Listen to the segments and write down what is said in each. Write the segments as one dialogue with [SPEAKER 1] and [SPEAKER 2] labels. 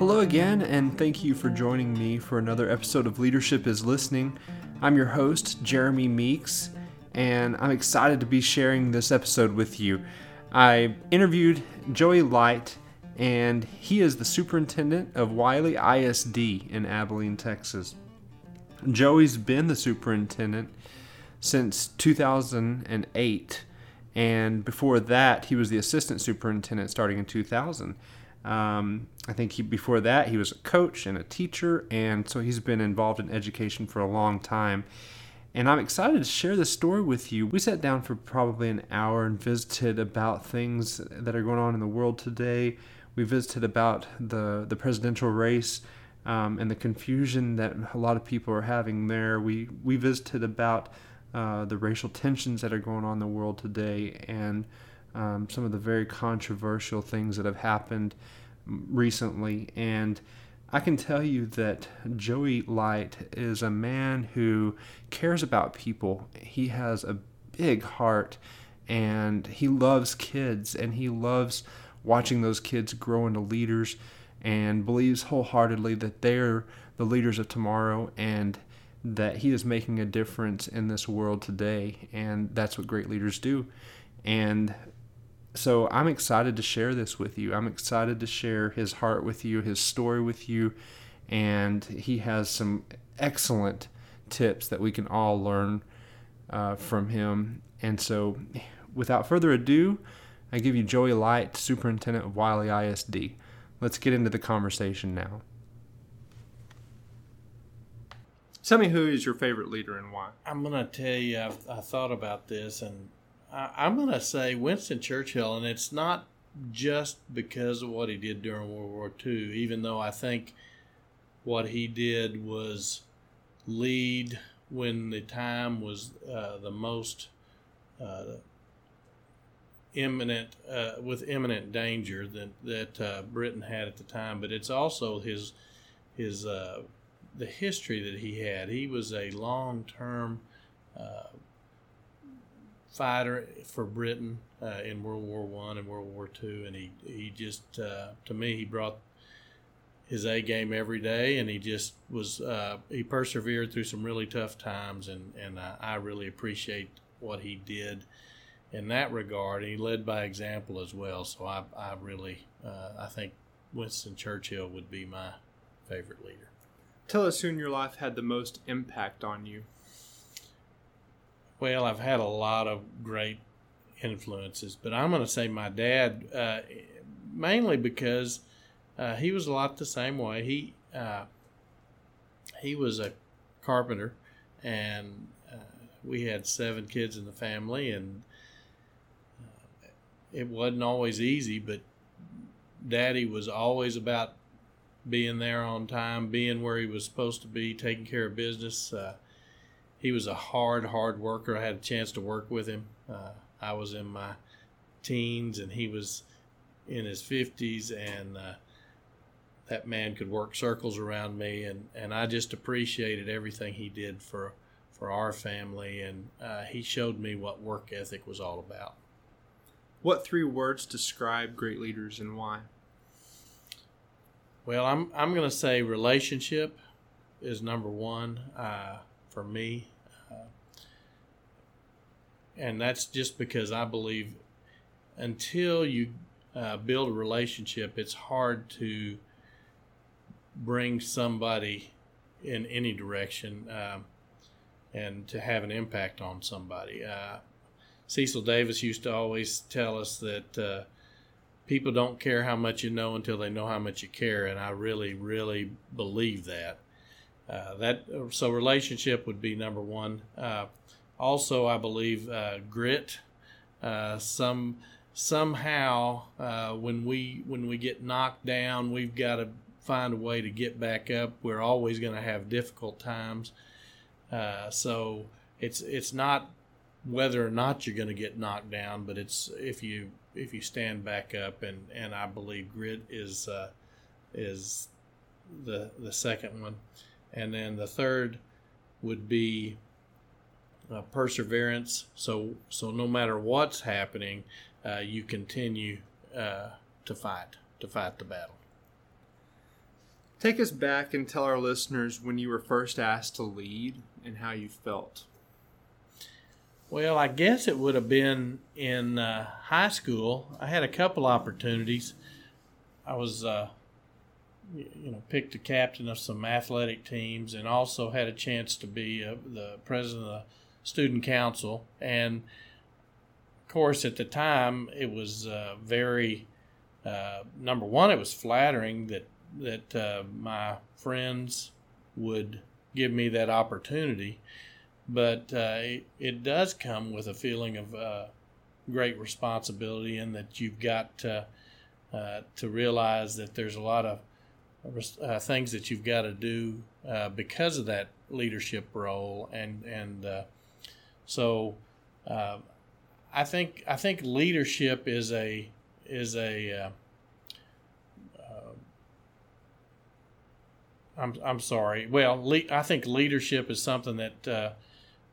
[SPEAKER 1] Hello again, and thank you for joining me for another episode of Leadership is Listening. I'm your host, Jeremy Meeks, and I'm excited to be sharing this episode with you. I interviewed Joey Light, and he is the superintendent of Wylie ISD in Abilene, Texas. Joey's been the superintendent since 2008, and before that, he was the assistant superintendent starting in 2000. Um, I think he, before that he was a coach and a teacher, and so he's been involved in education for a long time. And I'm excited to share this story with you. We sat down for probably an hour and visited about things that are going on in the world today. We visited about the the presidential race um, and the confusion that a lot of people are having there. We we visited about uh, the racial tensions that are going on in the world today and um, some of the very controversial things that have happened recently. And I can tell you that Joey Light is a man who cares about people. He has a big heart and he loves kids and he loves watching those kids grow into leaders and believes wholeheartedly that they're the leaders of tomorrow and that he is making a difference in this world today and that's what great leaders do and so I'm excited to share this with you. I'm excited to share his heart with you, his story with you, and he has some excellent tips that we can all learn uh, from him. And so, without further ado, I give you Joey Light, Superintendent of Wylie ISD. Let's get into the conversation now. Tell me who is your favorite leader and why.
[SPEAKER 2] I'm going to tell you, I've, I thought about this, and I, am going to say Winston Churchill, and it's not just because of what he did during World War II, even though I think what he did was lead when the time was uh, the most uh, imminent, uh, with imminent danger that that uh, Britain had at the time. But it's also his his uh, the history that he had. He was a long term uh, fighter for Britain uh, in World War One and World War Two, and he he just uh, to me he brought his A game every day, and he just was uh, he persevered through some really tough times, and and I really appreciate what he did in that regard. He led by example as well, so I I really uh, I think Winston Churchill would be my favorite leader.
[SPEAKER 1] Tell us who in your life had the most impact on you.
[SPEAKER 2] Well, I've had a lot of great influences, but I'm going to say my dad, uh, mainly because uh, he was a lot the same way. He uh, he was a carpenter, and uh, we had seven kids in the family, and uh, it wasn't always easy. But Daddy was always about being there on time, being where he was supposed to be, taking care of business. He was a hard, hard worker. I had a chance to work with him. Uh, I was in my teens and he was in his 50s, and uh, that man could work circles around me. And, and I just appreciated everything he did for, for our family. And uh, he showed me what work ethic was all about.
[SPEAKER 1] What three words describe great leaders and why?
[SPEAKER 2] Well, I'm, I'm going to say relationship is number one. Uh, for me. Uh, and that's just because I believe until you uh, build a relationship, it's hard to bring somebody in any direction um, and to have an impact on somebody. Uh, Cecil Davis used to always tell us that uh, people don't care how much you know until they know how much you care, and I really, really believe that. Uh, that so relationship would be number one. Uh, also, I believe uh, grit. Uh, some somehow uh, when we when we get knocked down, we've got to find a way to get back up. We're always going to have difficult times. so it's it's not whether or not you're going to get knocked down, but it's if you if you stand back up and and I believe grit is is the the second one. And then the third would be uh, perseverance. So, so no matter what's happening, uh, you continue uh, to fight, to fight the battle.
[SPEAKER 1] Take us back and tell our listeners when you were first asked to lead and how you felt.
[SPEAKER 2] Well, I guess it would have been in uh, high school. I had a couple opportunities. I was, uh, you know, picked a captain of some athletic teams, and also had a chance to be uh, the president of the student council. And of course, at the time, it was uh, very uh, number one. It was flattering that that uh, my friends would give me that opportunity but uh, it, it, does come with a feeling of great responsibility and that you've got to realize that there's a lot of uh, things that you've got to do uh, because of that leadership role and and uh, so I think I think leadership is a is a I'm, I'm sorry. Well, le- I think leadership is something that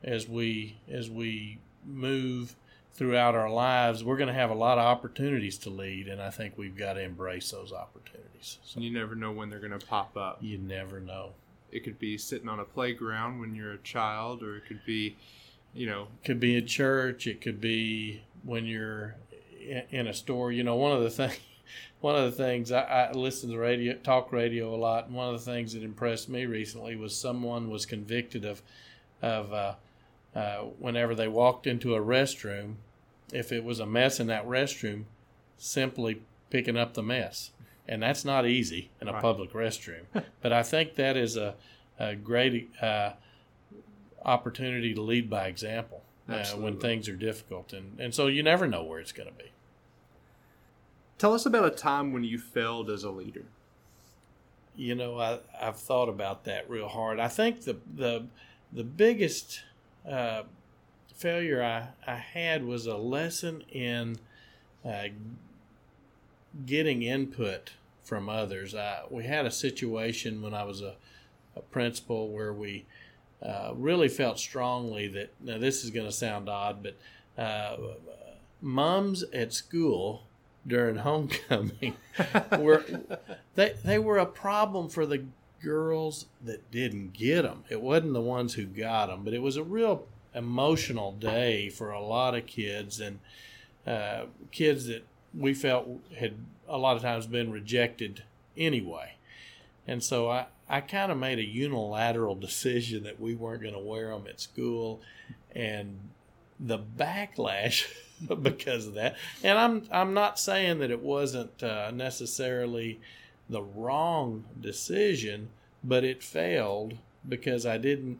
[SPEAKER 2] as we as we move throughout our lives, we're going to have a lot of opportunities to lead, and I think we've got to embrace those opportunities.
[SPEAKER 1] So you never know when they're going to pop up.
[SPEAKER 2] You never know.
[SPEAKER 1] It could be sitting on a playground when you're a child, or it could be, you know,
[SPEAKER 2] it could be a church. It could be when you're in a store. You know, one of the things. One of the things I, I listen to radio, talk radio a lot, and one of the things that impressed me recently was someone was convicted of, of uh, uh, whenever they walked into a restroom, if it was a mess in that restroom, simply picking up the mess. And that's not easy in a right. public restroom. but I think that is a, a great uh, opportunity to lead by example uh, when things are difficult. And, and so you never know where it's going to be.
[SPEAKER 1] Tell us about a time when you failed as a leader.
[SPEAKER 2] You know, I, I've thought about that real hard. I think the, the, the biggest uh, failure I, I had was a lesson in uh, getting input from others. I, we had a situation when I was a, a principal where we uh, really felt strongly that now this is going to sound odd, but uh, mums at school during homecoming were they they were a problem for the girls that didn't get them. It wasn't the ones who got them, but it was a real emotional day for a lot of kids and uh, kids that we felt had a lot of times been rejected anyway. And so I, I kind of made a unilateral decision that we weren't going to wear them at school. And the backlash because of that, and I'm, I'm not saying that it wasn't uh, necessarily the wrong decision, but it failed because I didn't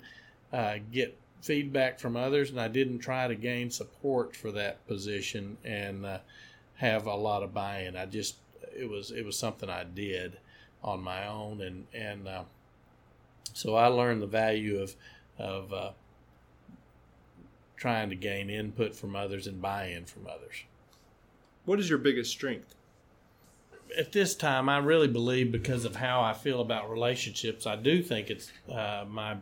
[SPEAKER 2] uh, get feedback from others and I didn't try to gain support for that position and uh, have a lot of buy-in. I just it was it was something I did on my own and and uh, so I learned the value of of uh, trying to gain input from others and buy-in from others.
[SPEAKER 1] What is your biggest strength?
[SPEAKER 2] at this time, I really believe because of how I feel about relationships, I do think it's uh, my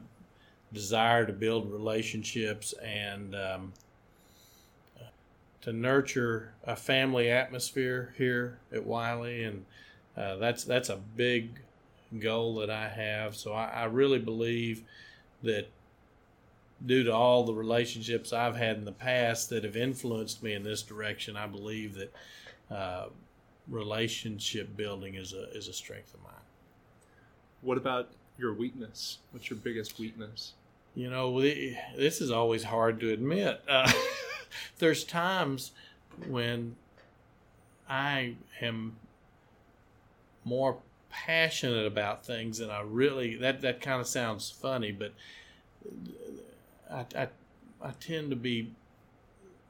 [SPEAKER 2] desire to build relationships and um, to nurture a family atmosphere here at Wylie, and uh, that's that's a big goal that I have. So I, I really believe that due to all the relationships I've had in the past that have influenced me in this direction, I believe that uh, relationship building is a is a strength of mine.
[SPEAKER 1] What about your weakness? What's your biggest weakness?
[SPEAKER 2] You know, this is always hard to admit. Uh, there's times when I am more passionate about things than I really. That that kind of sounds funny, but I, I, I tend to be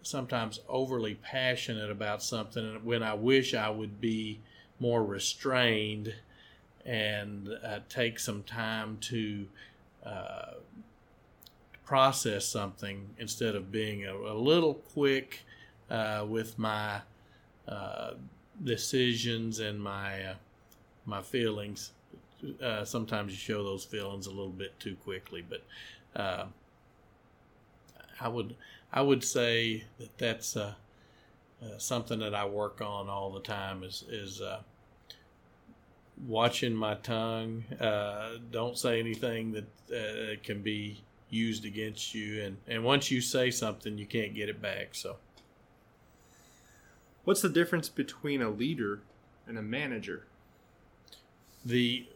[SPEAKER 2] sometimes overly passionate about something when I wish I would be more restrained and uh, take some time to uh, process something instead of being a, a little quick uh, with my uh, decisions and my uh, my feelings. Uh, sometimes you show those feelings a little bit too quickly, but I would I would say that that's something that I work on all the time is is watching my tongue. Uh, don't say anything that uh, can be used against you. And, and once you say something, you can't get it back. So,
[SPEAKER 1] what's the difference between a leader and a manager?
[SPEAKER 2] The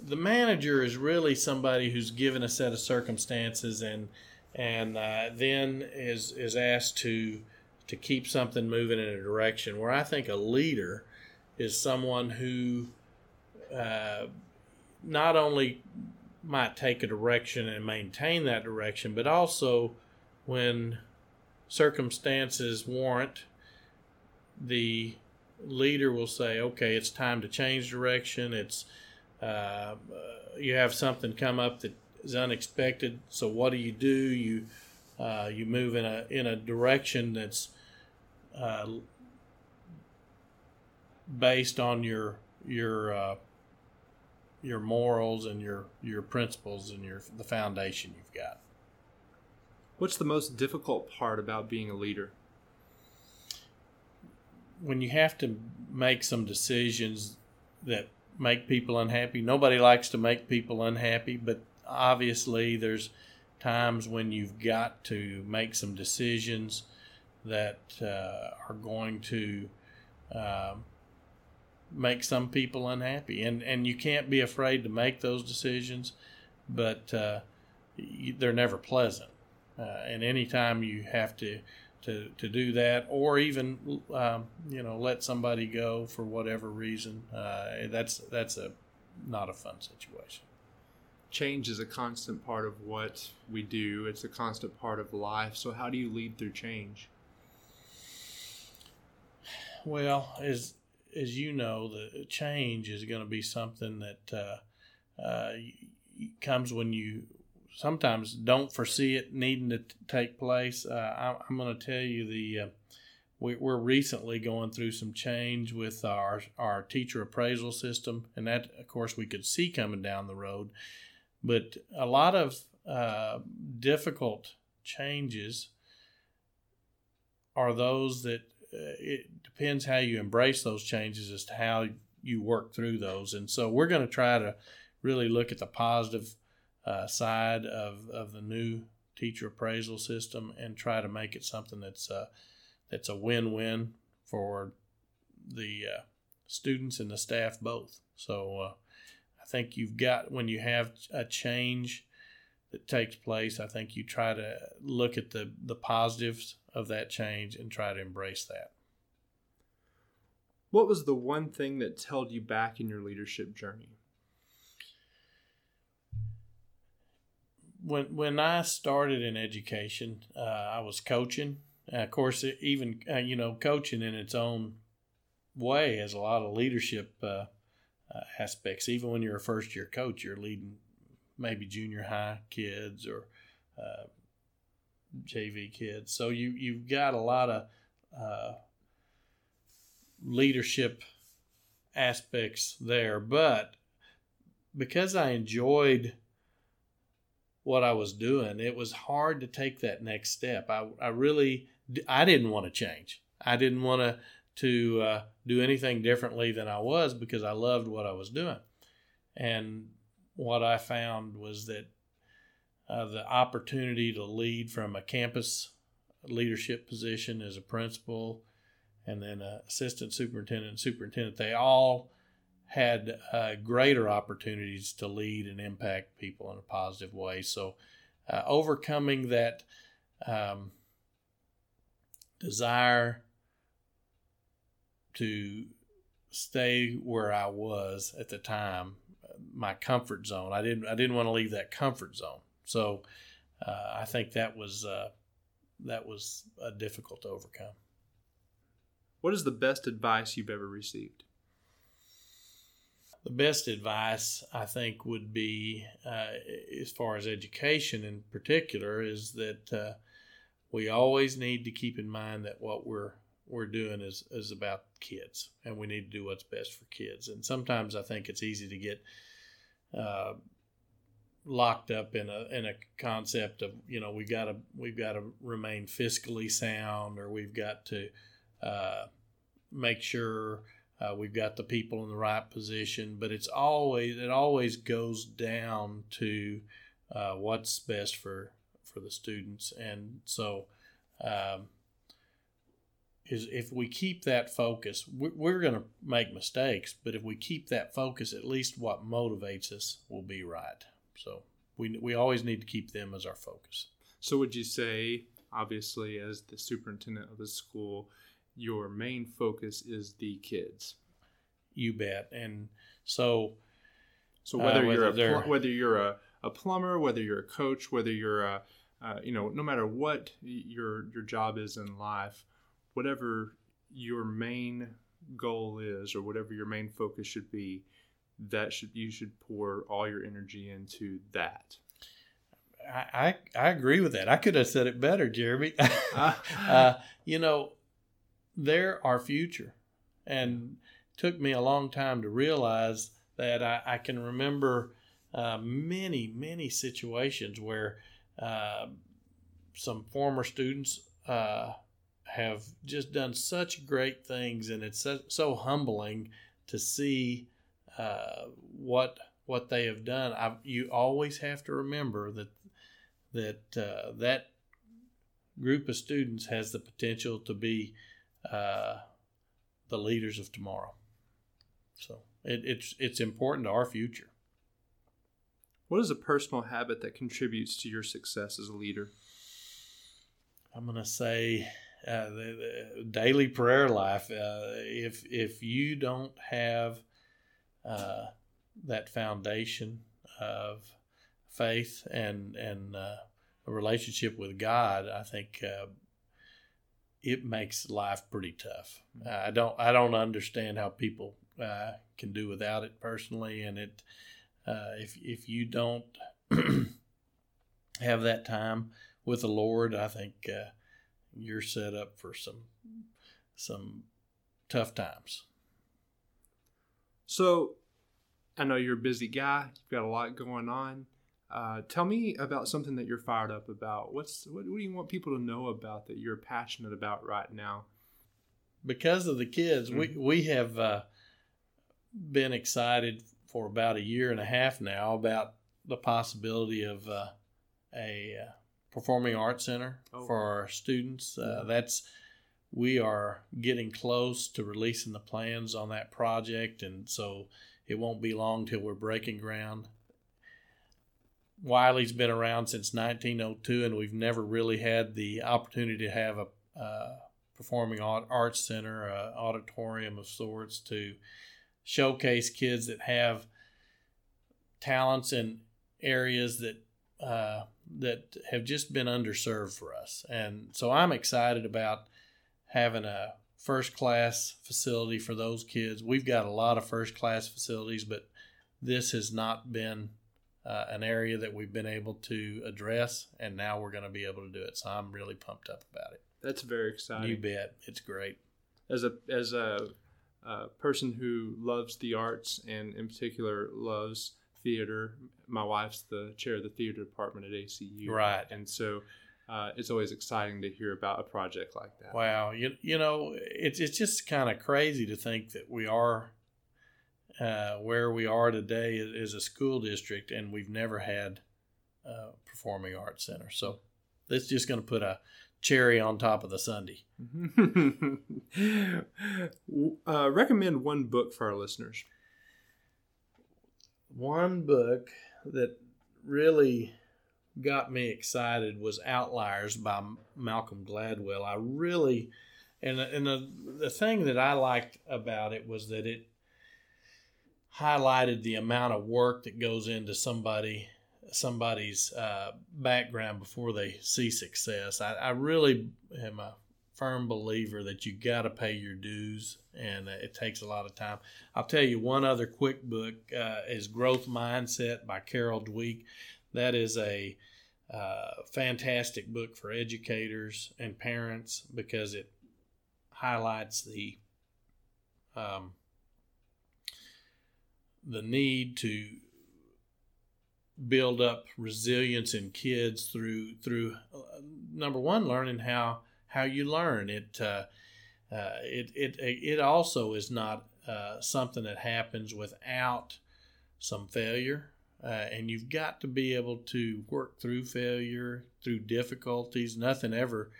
[SPEAKER 2] the manager is really somebody who's given a set of circumstances and and uh, then is is asked to to keep something moving in a direction. Where I think a leader is someone who uh, not only might take a direction and maintain that direction, but also when circumstances warrant, the leader will say, "Okay, it's time to change direction. It's uh, you have something come up that is unexpected. So what do you do? You uh, you move in a in a direction that's uh, based on your your uh, your morals and your your principles and your the foundation you've got.
[SPEAKER 1] What's the most difficult part about being a leader?
[SPEAKER 2] When you have to make some decisions that make people unhappy. Nobody likes to make people unhappy, but obviously there's times when you've got to make some decisions that uh, are going to uh, make some people unhappy, and and you can't be afraid to make those decisions, but uh, they're never pleasant. Uh, and anytime you have to to, to do that, or even um, you know let somebody go for whatever reason, uh, that's that's a not a fun situation
[SPEAKER 1] change is a constant part of what we do. It's a constant part of life. So how do you lead through change?
[SPEAKER 2] Well, as as you know, the change is going to be something that uh, uh, comes when you sometimes don't foresee it needing to t- take place. Uh, I, am going to tell you the uh, we, are recently going through some change with our our teacher appraisal system, and that of course we could see coming down the road. But a lot of uh, difficult changes are those that uh, it depends how you embrace those changes as to how you work through those. And so we're going to try to really look at the positive uh, side of, of the new teacher appraisal system and try to make it something that's uh, that's a win-win for the uh, students and the staff both. So uh, I think you've got when you have a change that takes place, I think you try to look at the the positives of that change and try to embrace that.
[SPEAKER 1] What was the one thing that held you back in your leadership journey?
[SPEAKER 2] When when I started in education, uh, I was coaching. Uh, of course, even uh, you know, coaching in its own way has a lot of leadership uh, uh, aspects. Even when you're a first year coach, you're leading maybe junior high kids or uh, JV kids. So you you've got a lot of leadership aspects there, but because I enjoyed what I was doing, it was hard to take that next step. I, I really I didn't want to change. I didn't want to to uh, do anything differently than I was because I loved what I was doing. And what I found was that uh, the opportunity to lead from a campus leadership position as a principal and then an assistant superintendent and superintendent, they all had uh, greater opportunities to lead and impact people in a positive way. So, uh, overcoming that um, desire to stay where I was at the time, my comfort zone. I didn't I didn't want to leave that comfort zone. So uh, I think that was uh, that was uh, difficult to overcome.
[SPEAKER 1] What is the best advice you've ever received?
[SPEAKER 2] The best advice I think would be, uh, as far as education in particular, is that uh, we always need to keep in mind that what we're we're doing is is about kids, and we need to do what's best for kids. And sometimes I think it's easy to get uh, locked up in a in a concept of you know we got to we've got to remain fiscally sound, or we've got to uh, make sure uh, we've got the people in the right position, but it's always it always goes down to uh, what's best for for the students, and so um, is if we keep that focus, we're, we're going to make mistakes, but if we keep that focus, at least what motivates us will be right. So we we always need to keep them as our focus.
[SPEAKER 3] So would you say, obviously, as the superintendent of the school? Your main focus is the kids.
[SPEAKER 2] You bet. And so,
[SPEAKER 3] so whether, uh, whether you're a pl- whether you're a, a plumber, whether you're a coach, whether you're a uh, you know, no matter what your your job is in life, whatever your main goal is, or whatever your main focus should be, that should you should pour all your energy into that.
[SPEAKER 2] I, I, I agree with that. I could have said it better, Jeremy. uh, you know, they're our future. And took me a long time to realize that I, I can remember uh, many, many situations where uh, some former students uh, have just done such great things, and it's so, so humbling to see uh, what what they have done. I, you always have to remember that that uh, that group of students has the potential to be uh, the leaders of tomorrow. So it, it's it's important to our future.
[SPEAKER 3] What is a personal habit that contributes to your success as a leader?
[SPEAKER 2] I'm going to say uh, the, the, daily prayer life. Uh, if if you don't have uh, that foundation of faith and and uh, a relationship with God, I think uh, it makes life pretty tough. I don't I don't understand how people uh, can do without it personally, and it uh, if if you don't have that time with the Lord, I think uh, you're set up for some some tough times.
[SPEAKER 3] So, I know you're a busy guy. You've got a lot going on. Uh, tell me about something that you're fired up about. What's what, what do you want people to know about that you're passionate about right now?
[SPEAKER 2] Because of the kids, mm-hmm. we we have uh, been excited for about a year and a half now about the possibility of uh, a uh, performing arts center oh. for our students. Uh, that's we are getting close to releasing the plans on that project, and so it won't be long till we're breaking ground. Wylie's been around since 1902, and we've never really had the opportunity to have a uh, performing arts center, a auditorium of sorts to showcase kids that have talents in areas that uh, that have just been underserved for us. And so I'm excited about having a first class facility for those kids. We've got a lot of first class facilities, but this has not been uh, an area that we've been able to address, and now we're going to be able to do it. So I'm really pumped up about it.
[SPEAKER 3] That's very exciting.
[SPEAKER 2] You bet, it's great.
[SPEAKER 3] As a as a, a person who loves the arts and in particular loves theater, my wife's the chair of the theater department at ACU.
[SPEAKER 2] Right,
[SPEAKER 3] and so. Uh, it's always exciting to hear about a project like that.
[SPEAKER 2] Wow, you, you know, it's it's just kind of crazy to think that we are uh, where we are today is, a school district, and we've never had a performing arts center. So that's just going to put a cherry on top of the sundae.
[SPEAKER 3] uh, recommend one book for our listeners.
[SPEAKER 2] One book that really got me excited was Outliers by Malcolm Gladwell. I really, and and the the thing that I liked about it was that it highlighted the amount of work that goes into somebody somebody's uh, background before they see success. I, I, really am a firm believer that you got to pay your dues, and it takes a lot of time. I'll tell you one other quick book uh, is Growth Mindset by Carol Dweck. That is a uh, fantastic book for educators and parents because it highlights the um, the need to build up resilience in kids through through uh, number one learning how how you learn it uh, uh, it, it it also is not uh, something that happens without some failure. Uh, and you've got to be able to work through failure, through difficulties. Nothing ever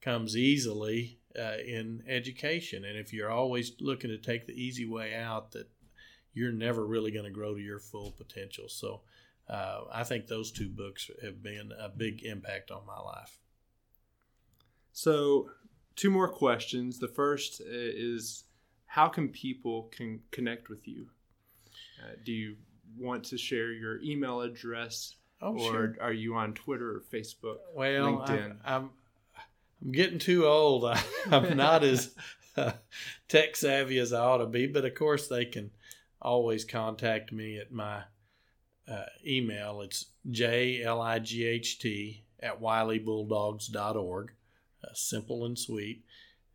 [SPEAKER 2] comes easily uh, in education. And if you're always looking to take the easy way out, that you're never really going to grow to your full potential. So uh, I think those two books have been a big impact on my life.
[SPEAKER 1] So, two more questions. The first uh, is how can people can connect with you? Uh, do you want to share your email address,
[SPEAKER 2] Oh,
[SPEAKER 1] or
[SPEAKER 2] sure.
[SPEAKER 1] are you on Twitter or Facebook?
[SPEAKER 2] Well,
[SPEAKER 1] LinkedIn.
[SPEAKER 2] I, I'm I'm getting too old. I, I'm not as uh, tech savvy as I ought to be, but of course they can always contact me at my uh, email. It's jlight at wyliebulldogs.org. Uh, simple and sweet,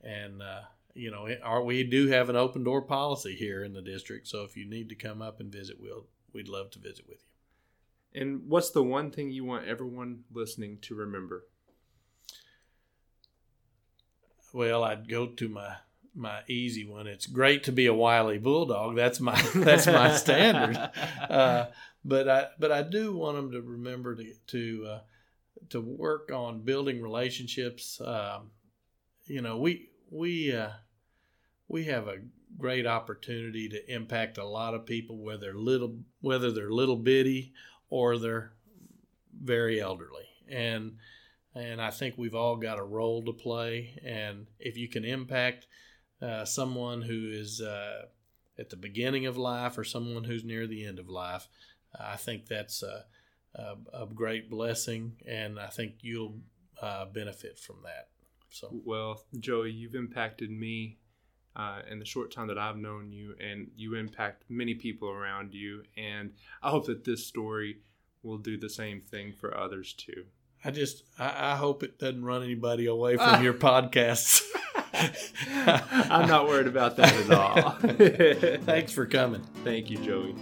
[SPEAKER 2] and uh, you know, it, our, we do have an open door policy here in the district. So if you need to come up and visit, we'll we'd love to visit with you.
[SPEAKER 1] And what's the one thing you want everyone listening to remember?
[SPEAKER 2] Well, I'd go to my my easy one. It's great to be a Wylie bulldog. That's my that's my standard. Uh, but I but I do want them to remember to to uh, to work on building relationships. Um, you know, we we uh, we have a great opportunity to impact a lot of people, whether they're little whether they're little bitty or they're very elderly, and and I think we've all got a role to play. And if you can impact uh, someone who is uh, at the beginning of life or someone who's near the end of life, I think that's a, a, a great blessing, and I think you'll uh, benefit from that. So,
[SPEAKER 1] Well, Joey, you've impacted me uh, in the short time that I've known you, and you impact many people around you. And I hope that this story will do the same thing for others too.
[SPEAKER 2] I just I, I hope it doesn't run anybody away from your podcasts.
[SPEAKER 1] I'm not worried about that at all.
[SPEAKER 2] Thanks for coming.
[SPEAKER 1] Thank you, Joey.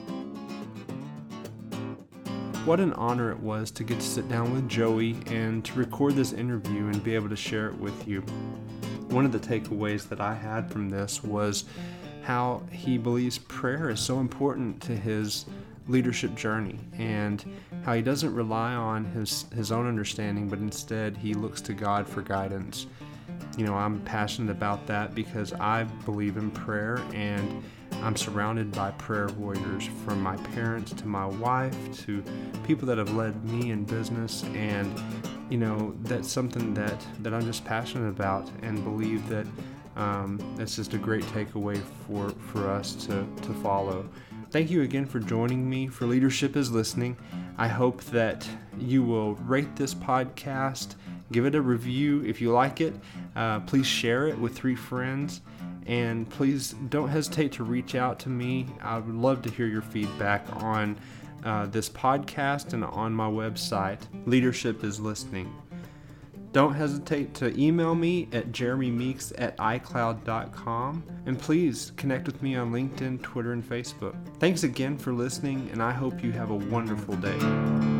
[SPEAKER 1] What an honor it was to get to sit down with Joey and to record this interview and be able to share it with you. One of the takeaways that I had from this was how he believes prayer is so important to his leadership journey and how he doesn't rely on his, his own understanding, but instead he looks to God for guidance. You know, I'm passionate about that because I believe in prayer and I'm surrounded by prayer warriors from my parents to my wife to people that have led me in business and you know that's something that that I'm just passionate about and believe that um, it's just a great takeaway for for us to to follow. Thank you again for joining me for Leadership is Listening. I hope that you will rate this podcast, give it a review if you like it. Uh, please share it with three friends. And please don't hesitate to reach out to me. I would love to hear your feedback on uh, this podcast and on my website, Leadership is Listening. Don't hesitate to email me at jeremymeeks at icloud.com. And please connect with me on LinkedIn, Twitter, and Facebook. Thanks again for listening, and I hope you have a wonderful day.